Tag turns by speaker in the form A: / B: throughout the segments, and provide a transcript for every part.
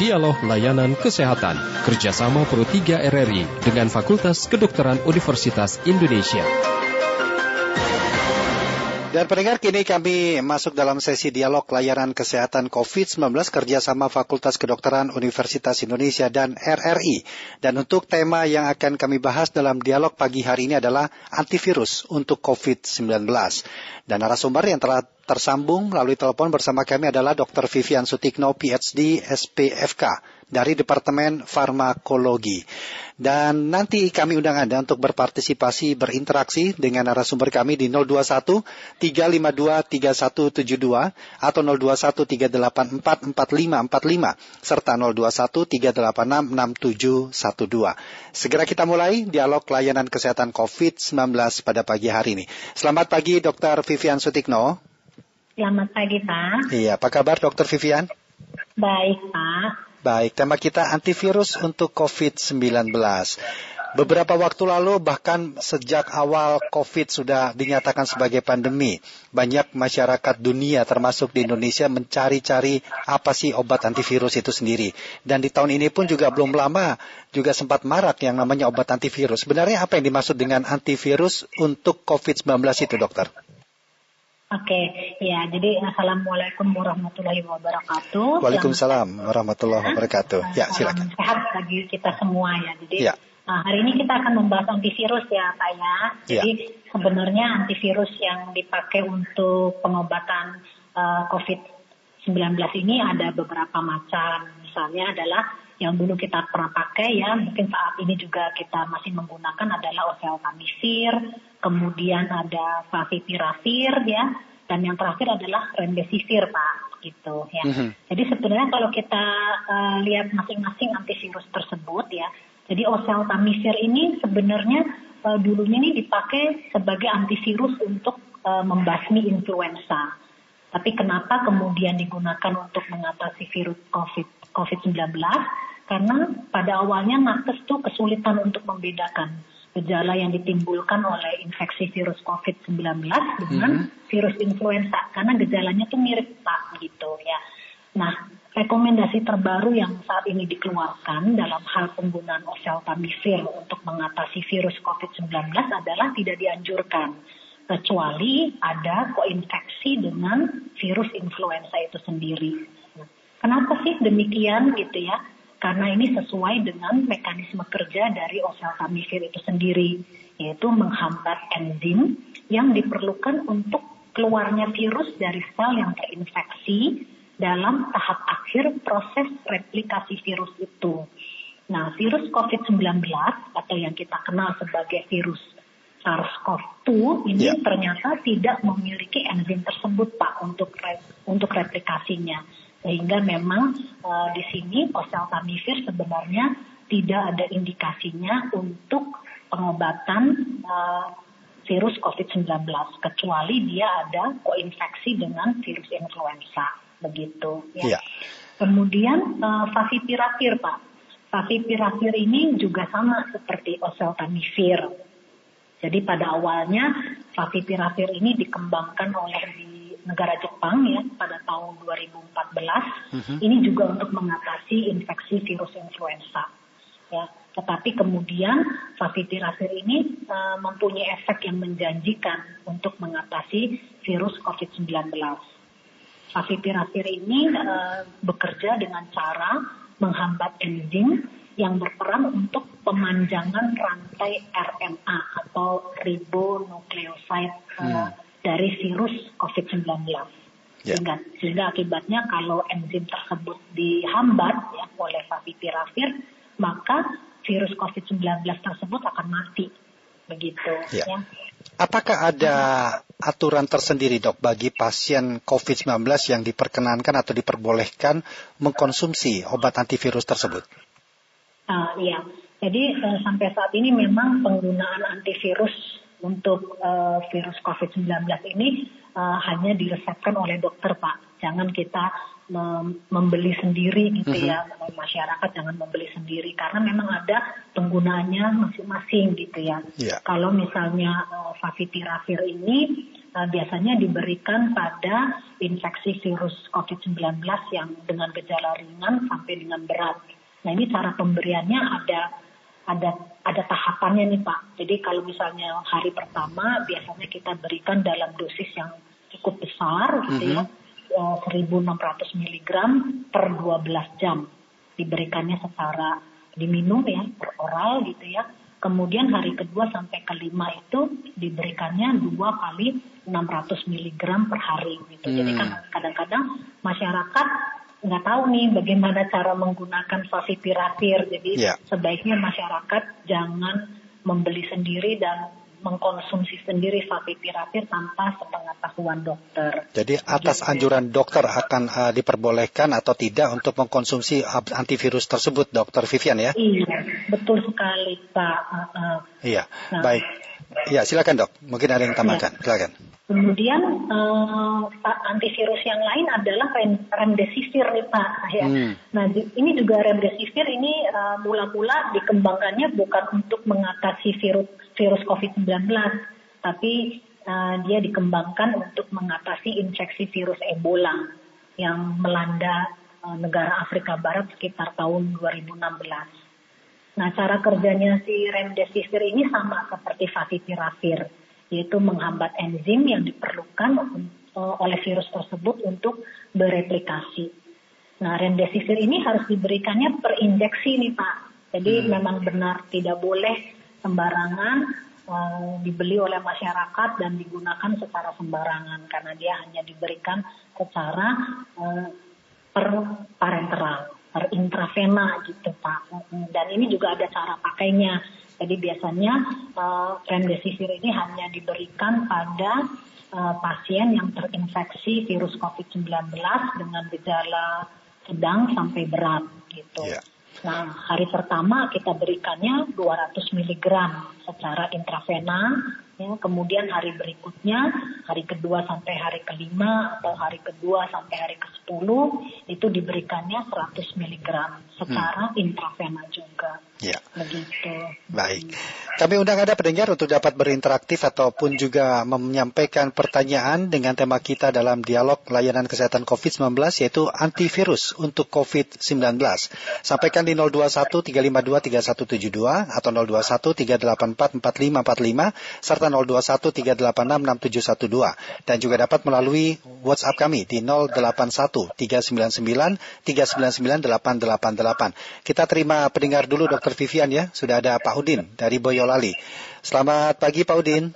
A: Dialog Layanan Kesehatan kerjasama Pro 3 RRI dengan Fakultas Kedokteran Universitas Indonesia.
B: Dan pendengar kini kami masuk dalam sesi dialog layanan kesehatan COVID-19 kerjasama Fakultas Kedokteran Universitas Indonesia dan RRI. Dan untuk tema yang akan kami bahas dalam dialog pagi hari ini adalah antivirus untuk COVID-19. Dan narasumber yang telah tersambung melalui telepon bersama kami adalah Dr. Vivian Sutikno, PhD, SPFK dari Departemen Farmakologi. Dan nanti kami undang Anda untuk berpartisipasi, berinteraksi dengan narasumber kami di 021 352 3172 atau 021 384 4545 serta 021 386 6712. Segera kita mulai dialog layanan kesehatan COVID-19 pada pagi hari ini. Selamat pagi Dr. Vivian Sutikno.
C: Selamat pagi Pak.
B: Iya, apa kabar Dr. Vivian?
C: Baik Pak.
B: Baik, tema kita antivirus untuk COVID-19. Beberapa waktu lalu bahkan sejak awal COVID sudah dinyatakan sebagai pandemi. Banyak masyarakat dunia termasuk di Indonesia mencari-cari apa sih obat antivirus itu sendiri. Dan di tahun ini pun juga belum lama juga sempat marak yang namanya obat antivirus. Sebenarnya apa yang dimaksud dengan antivirus untuk COVID-19 itu dokter?
C: Oke, ya. Jadi assalamualaikum warahmatullahi wabarakatuh.
B: Waalaikumsalam warahmatullahi wabarakatuh. Ya, silakan.
C: Sehat bagi kita semua ya. Jadi
B: ya.
C: Nah, hari ini kita akan membahas antivirus ya, Pak ya. Jadi ya. sebenarnya antivirus yang dipakai untuk pengobatan uh, COVID-19 ini ada beberapa macam. Misalnya adalah yang dulu kita pernah pakai ya, mungkin saat ini juga kita masih menggunakan adalah oseltamivir, kemudian ada favipiravir ya, dan yang terakhir adalah remdesivir pak gitu ya. Mm -hmm. Jadi sebenarnya kalau kita uh, lihat masing-masing antivirus tersebut ya, jadi oseltamivir ini sebenarnya uh, dulunya ini dipakai sebagai antivirus untuk uh, membasmi influenza. Tapi kenapa kemudian digunakan untuk mengatasi virus COVID COVID-19? Karena pada awalnya nakes tuh kesulitan untuk membedakan gejala yang ditimbulkan oleh infeksi virus COVID-19 dengan hmm. virus influenza karena gejalanya tuh mirip Pak gitu ya. Nah, rekomendasi terbaru yang saat ini dikeluarkan dalam hal penggunaan oseltamivir untuk mengatasi virus COVID-19 adalah tidak dianjurkan kecuali ada koinfeksi dengan virus influenza itu sendiri. Kenapa sih demikian gitu ya? karena ini sesuai dengan mekanisme kerja dari oseltamivir itu sendiri, yaitu menghambat enzim yang diperlukan untuk keluarnya virus dari sel yang terinfeksi dalam tahap akhir proses replikasi virus itu. Nah, virus COVID-19 atau yang kita kenal sebagai virus SARS-CoV-2 ini yeah. ternyata tidak memiliki enzim tersebut Pak untuk untuk replikasinya. Sehingga memang uh, di sini oseltamivir sebenarnya tidak ada indikasinya untuk pengobatan uh, virus COVID-19 kecuali dia ada koinfeksi dengan virus influenza begitu ya. Yeah. Kemudian uh, favipiravir Pak. Favipiravir ini juga sama seperti oseltamivir. Jadi pada awalnya favipiravir ini dikembangkan oleh negara Jepang ya pada tahun 2014 uh-huh. ini juga untuk mengatasi infeksi virus influenza ya tetapi kemudian favipiravir ini uh, mempunyai efek yang menjanjikan untuk mengatasi virus COVID-19. Favipiravir ini uh, bekerja dengan cara menghambat enzim yang berperan untuk pemanjangan rantai RNA atau ribonukleoside uh, dari virus COVID-19. Yeah. Sehingga, sehingga akibatnya kalau enzim tersebut dihambat ya, oleh favipiravir, maka virus COVID-19 tersebut akan mati. Begitu. Yeah. Ya.
B: Apakah ada aturan tersendiri dok bagi pasien COVID-19 yang diperkenankan atau diperbolehkan mengkonsumsi obat antivirus tersebut?
C: Uh, iya, jadi uh, sampai saat ini memang penggunaan antivirus untuk uh, virus COVID-19 ini uh, hanya diresepkan oleh dokter Pak. Jangan kita mem membeli sendiri gitu mm -hmm. ya masyarakat jangan membeli sendiri karena memang ada penggunaannya masing-masing gitu ya. Yeah. Kalau misalnya uh, favipiravir ini uh, biasanya diberikan pada infeksi virus COVID-19 yang dengan gejala ringan sampai dengan berat. Nah ini cara pemberiannya ada ada ada tahapannya nih Pak. Jadi kalau misalnya hari pertama biasanya kita berikan dalam dosis yang cukup besar gitu mm -hmm. ya, 1600 mg per 12 jam diberikannya secara diminum ya per oral gitu ya. Kemudian hari kedua sampai kelima itu diberikannya dua kali 600 mg per hari gitu. Hmm. Jadi kan kadang-kadang masyarakat nggak tahu nih bagaimana cara menggunakan favipiravir. Jadi yeah. sebaiknya masyarakat jangan membeli sendiri dan mengkonsumsi sendiri favipiravir tanpa sepengetahuan dokter.
B: Jadi atas gitu. anjuran dokter akan uh, diperbolehkan atau tidak untuk mengkonsumsi antivirus tersebut, dokter Vivian ya?
C: Iya, betul sekali Pak. Uh,
B: uh. Iya, nah, baik. Ya, silakan dok. Mungkin ada yang tambahkan. Ya. Silakan.
C: Kemudian uh, antivirus yang lain adalah remdesivir nih Pak. Ya. Hmm. Nah ini juga remdesivir ini uh, mula-mula dikembangkannya bukan untuk mengatasi virus virus COVID-19, tapi uh, dia dikembangkan untuk mengatasi infeksi virus Ebola yang melanda uh, negara Afrika Barat sekitar tahun 2016. Nah cara kerjanya si remdesivir ini sama seperti favipiravir yaitu menghambat enzim yang diperlukan uh, oleh virus tersebut untuk bereplikasi. Nah, remdesivir ini harus diberikannya per injeksi nih Pak. Jadi hmm. memang benar tidak boleh sembarangan uh, dibeli oleh masyarakat dan digunakan secara sembarangan karena dia hanya diberikan secara uh, per parenteral, per intravena gitu Pak. Dan ini juga ada cara pakainya jadi biasanya uh, remdesivir ini hanya diberikan pada uh, pasien yang terinfeksi virus COVID-19 dengan gejala sedang sampai berat gitu. Yeah. Nah, hari pertama kita berikannya 200 mg secara intravena, ya, kemudian hari berikutnya, hari kedua sampai hari kelima atau hari kedua sampai hari ke-10 itu diberikannya 100 mg secara hmm. intravena juga.
B: Ya. Begitu. Baik. Kami undang Anda pendengar untuk dapat berinteraktif ataupun juga menyampaikan pertanyaan dengan tema kita dalam dialog layanan kesehatan COVID-19 yaitu antivirus untuk COVID-19. Sampaikan di 021 352 3172 atau 021 384 4545 serta 021 386 6712 dan juga dapat melalui WhatsApp kami di 081 399 399 888. Kita terima pendengar dulu Dokter Dr. Vivian ya. Sudah ada Pak Udin dari Boyolali. Selamat pagi Pak Udin.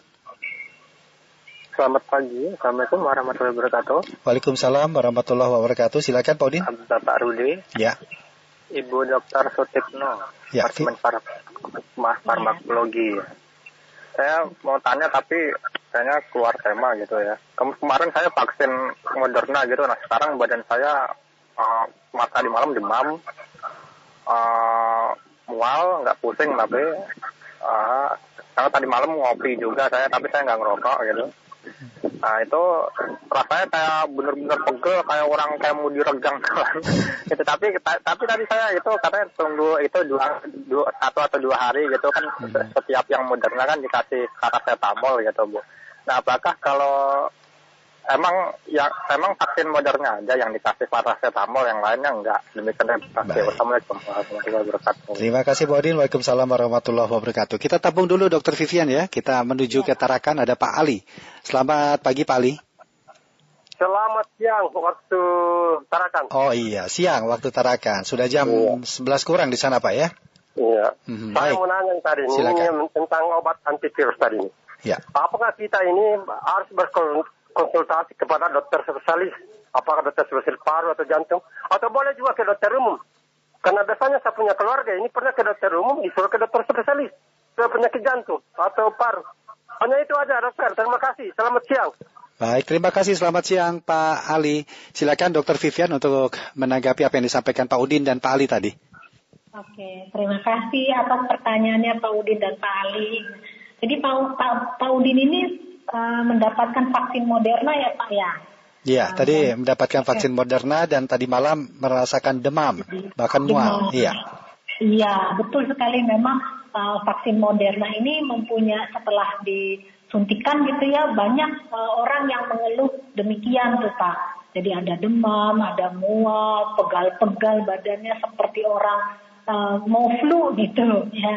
D: Selamat pagi. Assalamualaikum warahmatullahi wabarakatuh.
B: Waalaikumsalam warahmatullahi wabarakatuh. Silakan Pak Udin.
D: Bapak Rudi.
B: Ya.
D: Ibu Dr. Sutikno.
B: Ya.
D: Departemen Farm Farmakologi. Saya mau tanya tapi kayaknya keluar tema gitu ya. Kemarin saya vaksin Moderna gitu. Nah sekarang badan saya uh, mata di malam demam. Uh, mual nggak pusing tapi uh, karena tadi malam ngopi juga saya tapi saya nggak ngerokok gitu. Nah itu rasanya kayak bener-bener pegel kayak orang kayak mau diregang kan gitu tapi tapi tadi saya itu katanya tunggu itu dua, dua satu atau dua hari gitu kan hmm. setiap yang moderna kan dikasih paracetamol gitu bu. Nah apakah kalau emang ya emang vaksin modernnya aja yang dikasih paracetamol yang lainnya enggak demikian kasih Assalamualaikum warahmatullahi wabarakatuh
B: terima kasih Bu Odin Waalaikumsalam warahmatullahi wabarakatuh kita tabung dulu Dokter Vivian ya kita menuju ke Tarakan ada Pak Ali selamat pagi Pak Ali
E: Selamat siang waktu Tarakan.
B: Oh iya, siang waktu Tarakan. Sudah jam iya. 11 kurang di sana Pak ya?
E: Iya. Hmm, Saya baik. mau nanya tadi ini tentang obat antivirus tadi ini.
B: Ya.
E: Apakah kita ini harus konsultasi kepada dokter spesialis, apakah dokter spesialis paru atau jantung, atau boleh juga ke dokter umum. Karena biasanya saya punya keluarga ini pernah ke dokter umum, disuruh ke dokter spesialis, ke penyakit jantung atau paru. Hanya itu aja dokter, terima kasih, selamat siang.
B: Baik, terima kasih. Selamat siang Pak Ali. Silakan Dokter Vivian untuk menanggapi apa yang disampaikan Pak Udin dan Pak Ali tadi.
C: Oke, terima kasih atas pertanyaannya Pak Udin dan Pak Ali. Jadi Pak, Pak, Pak Udin ini uh, mendapatkan vaksin Moderna ya Pak ya?
B: Iya, uh, tadi dan, mendapatkan vaksin okay. Moderna dan tadi malam merasakan demam, bahkan mual. Iya.
C: Iya, betul sekali memang uh, vaksin Moderna ini mempunyai setelah di suntikan gitu ya banyak uh, orang yang mengeluh demikian tuh Pak. Jadi ada demam, ada mual, pegal-pegal badannya seperti orang uh, mau flu gitu ya.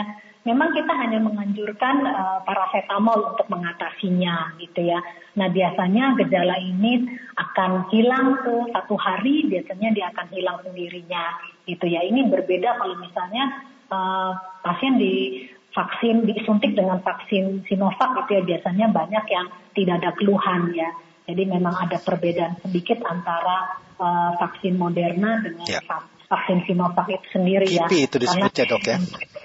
C: Memang kita hanya menganjurkan uh, paracetamol untuk mengatasinya gitu ya. Nah biasanya gejala ini akan hilang tuh satu hari, biasanya dia akan hilang sendirinya gitu ya. Ini berbeda kalau misalnya uh, pasien di vaksin disuntik dengan vaksin Sinovac itu ya biasanya banyak yang tidak ada keluhan ya. Jadi memang ada perbedaan sedikit antara uh, vaksin Moderna dengan ya. vaksin Sinovac itu sendiri
B: Kipi ya. Kipi itu disebutnya dok ya?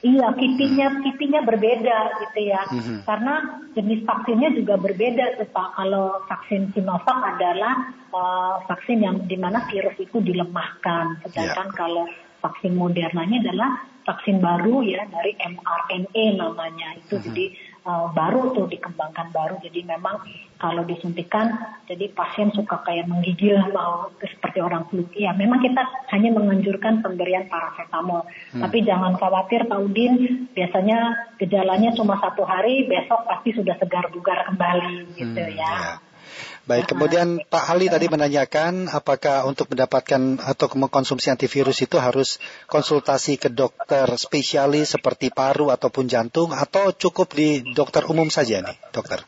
C: Iya, kipinya hmm. kipinya berbeda gitu ya. Hmm. Karena jenis vaksinnya juga berbeda tuh Pak. Kalau vaksin Sinovac adalah uh, vaksin yang di mana virus itu dilemahkan, sedangkan ya. kalau vaksin Modernanya adalah vaksin baru ya dari mRNA namanya itu. Hmm. Jadi uh, baru tuh dikembangkan baru. Jadi memang kalau disuntikan, jadi pasien suka kayak menggigil mau seperti orang flu. Ya memang kita hanya menganjurkan pemberian paracetamol. Hmm. Tapi jangan khawatir Pak Udin, biasanya gejalanya cuma satu hari, besok pasti sudah segar bugar kembali gitu hmm, ya. ya.
B: Baik, kemudian Pak Ali tadi menanyakan apakah untuk mendapatkan atau mengkonsumsi antivirus itu harus konsultasi ke dokter spesialis seperti paru ataupun jantung atau cukup di dokter umum saja nih, dokter?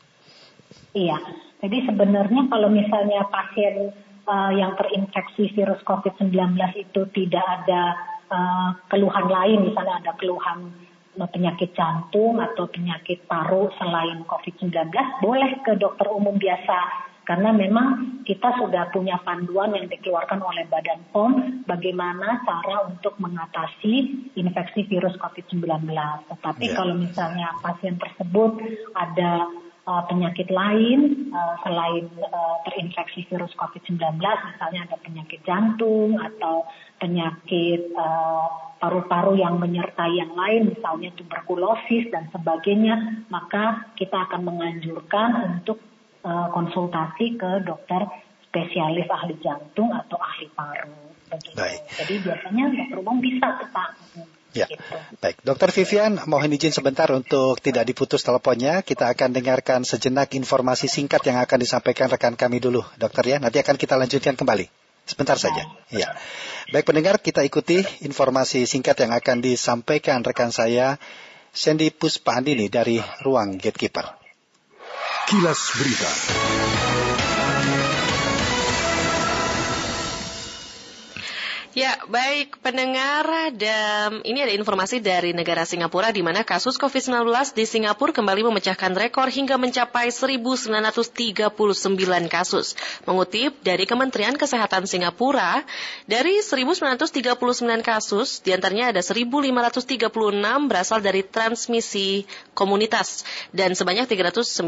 C: Iya, jadi sebenarnya kalau misalnya pasien uh, yang terinfeksi virus COVID-19 itu tidak ada uh, keluhan lain, misalnya ada keluhan penyakit jantung atau penyakit paru selain COVID-19, boleh ke dokter umum biasa karena memang kita sudah punya panduan yang dikeluarkan oleh Badan POM bagaimana cara untuk mengatasi infeksi virus COVID-19. Tetapi yeah. kalau misalnya pasien tersebut ada uh, penyakit lain uh, selain uh, terinfeksi virus COVID-19, misalnya ada penyakit jantung atau penyakit uh, paru-paru yang menyertai yang lain, misalnya tuberkulosis dan sebagainya, maka kita akan menganjurkan untuk uh, konsultasi ke dokter spesialis ahli jantung atau ahli paru. Baik. Jadi biasanya dokter umum bisa tuh Pak.
B: Ya, gitu. baik. Dokter Vivian, mohon izin sebentar untuk tidak diputus teleponnya. Kita akan dengarkan sejenak informasi singkat yang akan disampaikan rekan kami dulu, dokter ya. Nanti akan kita lanjutkan kembali. Sebentar saja. Ya. Baik pendengar, kita ikuti informasi singkat yang akan disampaikan rekan saya, Sandy Puspa Andini dari Ruang Gatekeeper.
F: Kilas Berita.
G: Ya, baik pendengar dan ini ada informasi dari negara Singapura di mana kasus COVID-19 di Singapura kembali memecahkan rekor hingga mencapai 1939 kasus. Mengutip dari Kementerian Kesehatan Singapura, dari 1939 kasus, di antaranya ada 1536 berasal dari transmisi komunitas dan sebanyak 398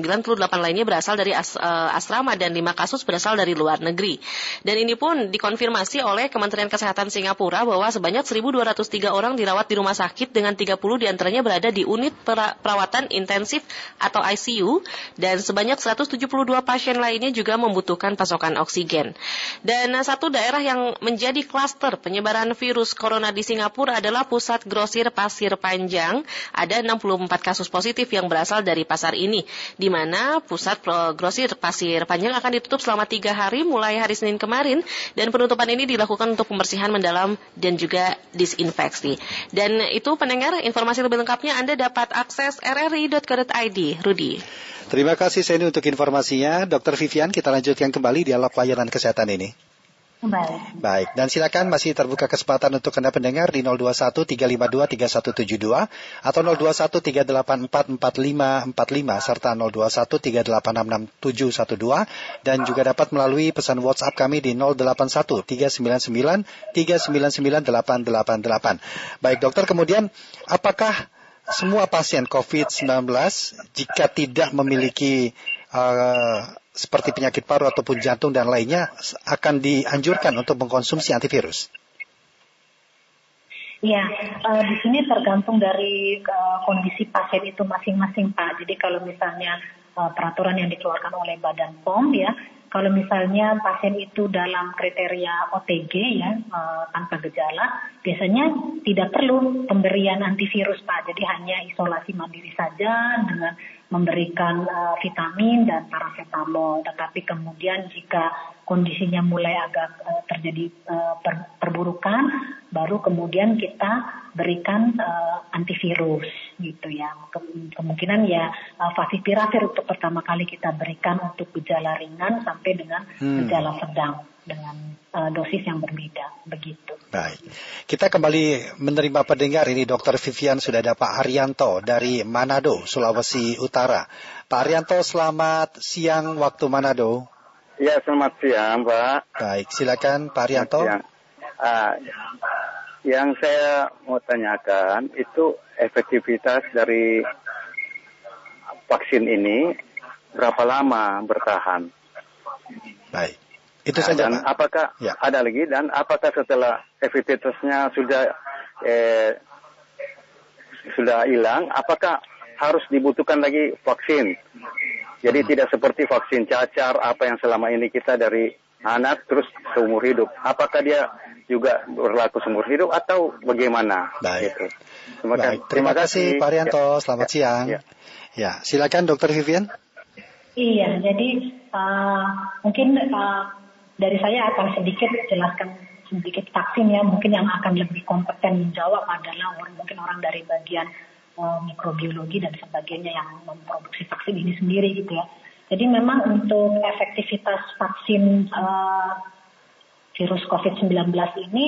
G: lainnya berasal dari as, uh, asrama dan 5 kasus berasal dari luar negeri. Dan ini pun dikonfirmasi oleh Kementerian Kesehatan Kesehatan Singapura bahwa sebanyak 1.203 orang dirawat di rumah sakit dengan 30 di antaranya berada di unit perawatan intensif atau ICU dan sebanyak 172 pasien lainnya juga membutuhkan pasokan oksigen. Dan satu daerah yang menjadi klaster penyebaran virus corona di Singapura adalah pusat grosir Pasir Panjang. Ada 64 kasus positif yang berasal dari pasar ini, di mana pusat grosir Pasir Panjang akan ditutup selama tiga hari mulai hari Senin kemarin dan penutupan ini dilakukan untuk pembersihan mendalam dan juga disinfeksi. Dan itu pendengar informasi lebih lengkapnya Anda dapat akses rri.co.id. Rudi.
B: Terima kasih Seni untuk informasinya. Dr. Vivian, kita lanjutkan kembali dialog layanan kesehatan ini.
C: Baik.
B: Baik, dan silakan masih terbuka kesempatan untuk Anda pendengar di 021 352 3172 atau 021 384 4545 serta 021 3866712 dan juga dapat melalui pesan WhatsApp kami di 081 399 399 888. Baik, dokter kemudian apakah semua pasien COVID-19 jika tidak memiliki uh, seperti penyakit paru ataupun jantung dan lainnya akan dianjurkan untuk mengkonsumsi antivirus?
C: Ya, uh, di sini tergantung dari uh, kondisi pasien itu masing-masing Pak. Jadi kalau misalnya uh, peraturan yang dikeluarkan oleh Badan POM ya, kalau misalnya pasien itu dalam kriteria OTG ya uh, tanpa gejala, biasanya tidak perlu pemberian antivirus Pak. Jadi hanya isolasi mandiri saja dengan memberikan uh, vitamin dan paracetamol. Tetapi kemudian jika kondisinya mulai agak uh, terjadi uh, per, perburukan, baru kemudian kita berikan uh, antivirus gitu ya. kemungkinan ya uh, favipiravir untuk pertama kali kita berikan untuk gejala ringan sampai dengan hmm. gejala sedang dengan uh, dosis yang berbeda begitu.
B: Baik. Kita kembali menerima pendengar ini Dr. Vivian sudah ada Pak Haryanto dari Manado, Sulawesi Utara. Pak Haryanto, selamat siang waktu Manado.
H: Ya, selamat siang, Pak.
B: Baik, silakan Pak Haryanto. Uh,
H: yang saya mau tanyakan itu efektivitas dari vaksin ini berapa lama bertahan?
B: Baik. Itu nah, saja.
H: Dan Pak. apakah ya. ada lagi dan apakah setelah efektivitasnya sudah eh, sudah hilang, apakah harus dibutuhkan lagi vaksin? Jadi hmm. tidak seperti vaksin cacar apa yang selama ini kita dari anak terus seumur hidup. Apakah dia juga berlaku seumur hidup atau bagaimana?
B: Baik. Gitu. Terima, Baik. Terima, kasih Pak Rianto. Ya. Selamat ya. siang. Ya. ya, silakan Dokter Vivian.
C: Iya, jadi uh, mungkin uh, dari saya akan sedikit jelaskan sedikit vaksin ya mungkin yang akan lebih kompeten menjawab adalah orang mungkin orang dari bagian uh, mikrobiologi dan sebagainya yang memproduksi vaksin ini sendiri gitu ya. Jadi memang untuk efektivitas vaksin uh, virus COVID-19 ini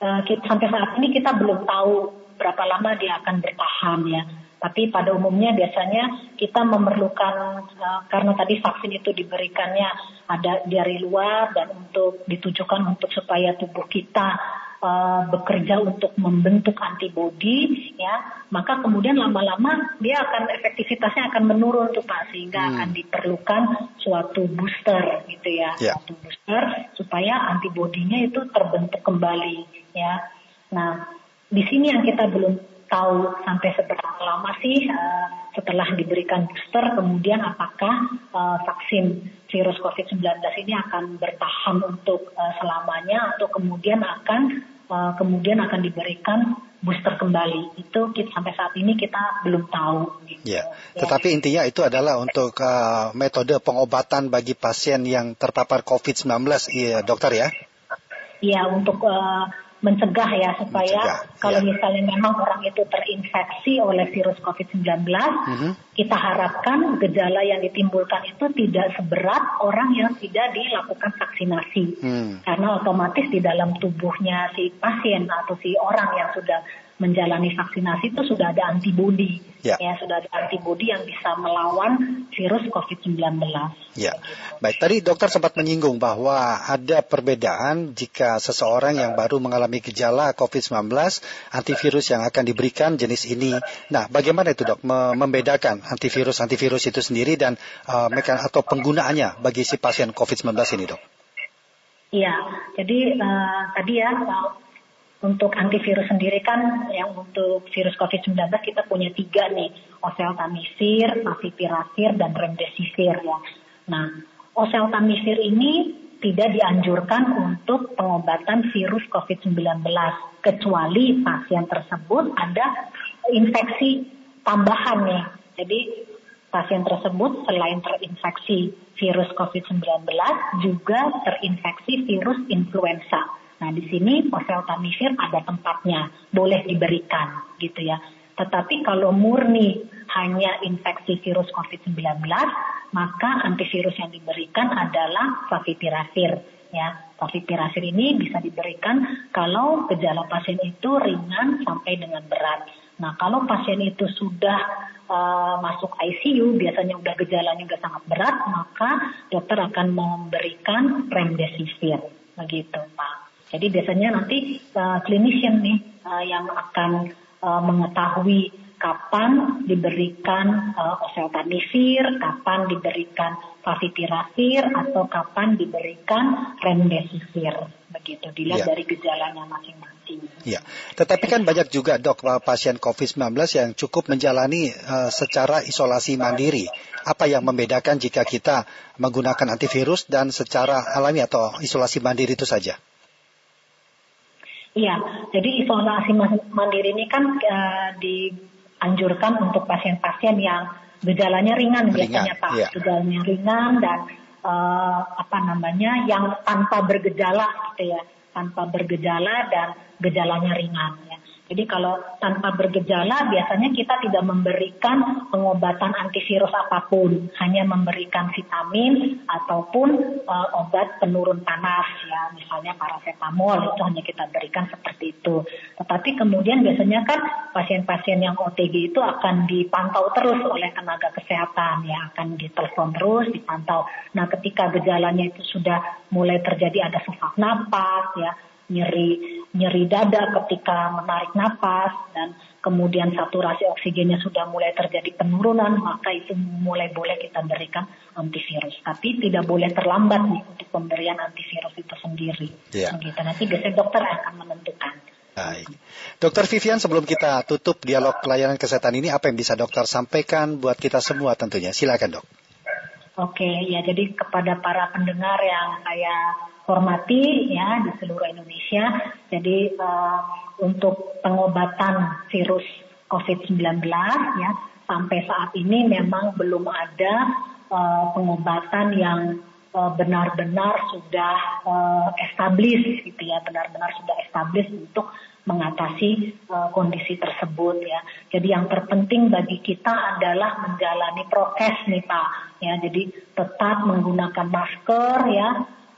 C: uh, kita, sampai saat ini kita belum tahu berapa lama dia akan bertahan ya. Tapi pada umumnya biasanya kita memerlukan uh, karena tadi vaksin itu diberikannya ada dari luar dan untuk ditujukan untuk supaya tubuh kita uh, bekerja untuk membentuk antibodi ya maka kemudian lama-lama dia akan efektivitasnya akan menurun tuh Pak sehingga hmm. akan diperlukan suatu booster gitu ya yeah. suatu booster supaya antibodinya itu terbentuk kembali ya nah di sini yang kita belum tahu sampai seberapa lama sih uh, setelah diberikan booster kemudian apakah uh, vaksin virus COVID-19 ini akan bertahan untuk uh, selamanya atau kemudian akan uh, kemudian akan diberikan booster kembali itu kita, sampai saat ini kita belum tahu.
B: Gitu. Ya. ya. Tetapi intinya itu adalah untuk uh, metode pengobatan bagi pasien yang terpapar COVID-19, ya, dokter ya?
C: Iya untuk uh, mencegah ya supaya mencegah, kalau ya. misalnya memang orang itu terinfeksi oleh virus COVID-19, mm-hmm. kita harapkan gejala yang ditimbulkan itu tidak seberat orang yang tidak dilakukan vaksinasi. Mm. Karena otomatis di dalam tubuhnya si pasien atau si orang yang sudah menjalani vaksinasi itu sudah ada antibodi, ya, ya sudah ada antibodi yang bisa melawan virus COVID-19.
B: Ya, baik. Tadi dokter sempat menyinggung bahwa ada perbedaan jika seseorang yang baru mengalami gejala COVID-19, antivirus yang akan diberikan jenis ini. Nah, bagaimana itu dok membedakan antivirus antivirus itu sendiri dan uh, mekan atau penggunaannya bagi si pasien COVID-19 ini dok?
C: Iya, jadi uh, tadi ya untuk antivirus sendiri kan yang untuk virus COVID-19 kita punya tiga nih, oseltamivir, favipiravir, dan remdesivir ya. Nah, oseltamivir ini tidak dianjurkan untuk pengobatan virus COVID-19 kecuali pasien tersebut ada infeksi tambahan nih. Jadi pasien tersebut selain terinfeksi virus COVID-19 juga terinfeksi virus influenza. Nah, di sini oseltamivir ada tempatnya, boleh diberikan gitu ya. Tetapi kalau murni hanya infeksi virus COVID-19, maka antivirus yang diberikan adalah favipiravir. Ya, favipiravir ini bisa diberikan kalau gejala pasien itu ringan sampai dengan berat. Nah, kalau pasien itu sudah uh, masuk ICU, biasanya udah gejalanya udah sangat berat, maka dokter akan memberikan remdesivir, begitu, Pak. Jadi biasanya nanti uh, clinician nih uh, yang akan uh, mengetahui kapan diberikan uh, oseltamivir, kapan diberikan favipiravir, atau kapan diberikan remdesivir. Begitu, dilihat ya. dari gejalanya masing-masing.
B: Ya, tetapi kan banyak juga dok pasien COVID-19 yang cukup menjalani uh, secara isolasi mandiri. Apa yang membedakan jika kita menggunakan antivirus dan secara alami atau isolasi mandiri itu saja?
C: Iya, jadi isolasi mandiri ini kan uh, dianjurkan untuk pasien-pasien yang gejalanya ringan, ringan biasanya Pak, iya. gejalanya ringan dan uh, apa namanya yang tanpa bergejala gitu ya, tanpa bergejala dan gejalanya ringan ya. Jadi kalau tanpa bergejala biasanya kita tidak memberikan pengobatan antivirus apa pun, hanya memberikan vitamin ataupun uh, obat penurun panas ya, misalnya paracetamol itu hanya kita berikan seperti itu. Tetapi kemudian biasanya kan pasien-pasien yang OTG itu akan dipantau terus oleh tenaga kesehatan ya, akan ditelepon terus, dipantau. Nah, ketika gejalanya itu sudah mulai terjadi ada sesak napas ya, nyeri nyeri dada ketika menarik napas dan kemudian saturasi oksigennya sudah mulai terjadi penurunan maka itu mulai boleh kita berikan antivirus tapi tidak boleh terlambat nih untuk pemberian antivirus itu sendiri ya. begitu nanti biasanya dokter akan menentukan
B: Baik. Dokter Vivian, sebelum kita tutup dialog pelayanan kesehatan ini, apa yang bisa dokter sampaikan buat kita semua tentunya? Silakan dok.
C: Oke, ya jadi kepada para pendengar yang saya hormati ya di seluruh Indonesia. Jadi uh, untuk pengobatan virus COVID-19 ya sampai saat ini memang belum ada uh, pengobatan yang eh, benar-benar uh, sudah uh, established gitu ya, benar-benar sudah established untuk mengatasi uh, kondisi tersebut ya. Jadi yang terpenting bagi kita adalah menjalani prokes nih Pak ya. Jadi tetap menggunakan masker ya,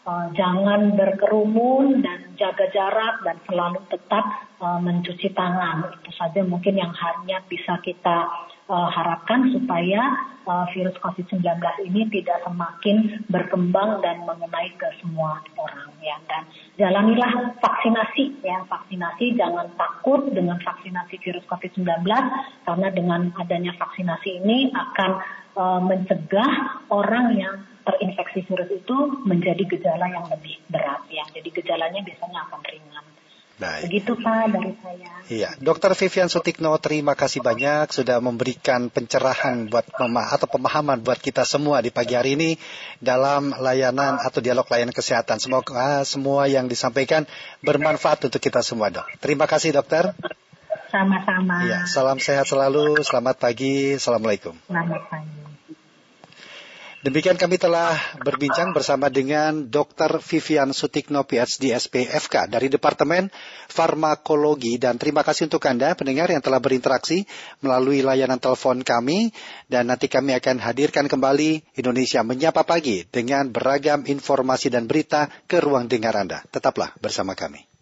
C: uh, jangan berkerumun dan jaga jarak dan selalu tetap uh, mencuci tangan. Itu saja mungkin yang hanya bisa kita uh, harapkan supaya uh, virus COVID-19 ini tidak semakin berkembang dan mengenai ke semua orang ya dan jalanilah vaksinasi ya vaksinasi jangan takut dengan vaksinasi virus COVID-19 karena dengan adanya vaksinasi ini akan uh, mencegah orang yang terinfeksi virus itu menjadi gejala yang lebih berat ya. Jadi gejalanya biasanya akan ringan. Baik. Begitu Pak dari saya.
B: Iya, Dokter Vivian Sutikno, terima kasih banyak sudah memberikan pencerahan buat mema atau pemahaman buat kita semua di pagi hari ini dalam layanan atau dialog layanan kesehatan. Semoga semua yang disampaikan bermanfaat untuk kita semua, Dok. Terima kasih, Dokter.
C: Sama-sama.
B: Iya, salam sehat selalu. Selamat pagi. Assalamualaikum.
C: Selamat pagi.
B: Demikian kami telah berbincang bersama dengan Dr. Vivian Sutikno PhD SPFK dari Departemen Farmakologi dan terima kasih untuk Anda pendengar yang telah berinteraksi melalui layanan telepon kami dan nanti kami akan hadirkan kembali Indonesia Menyapa Pagi dengan beragam informasi dan berita ke ruang dengar Anda. Tetaplah bersama kami.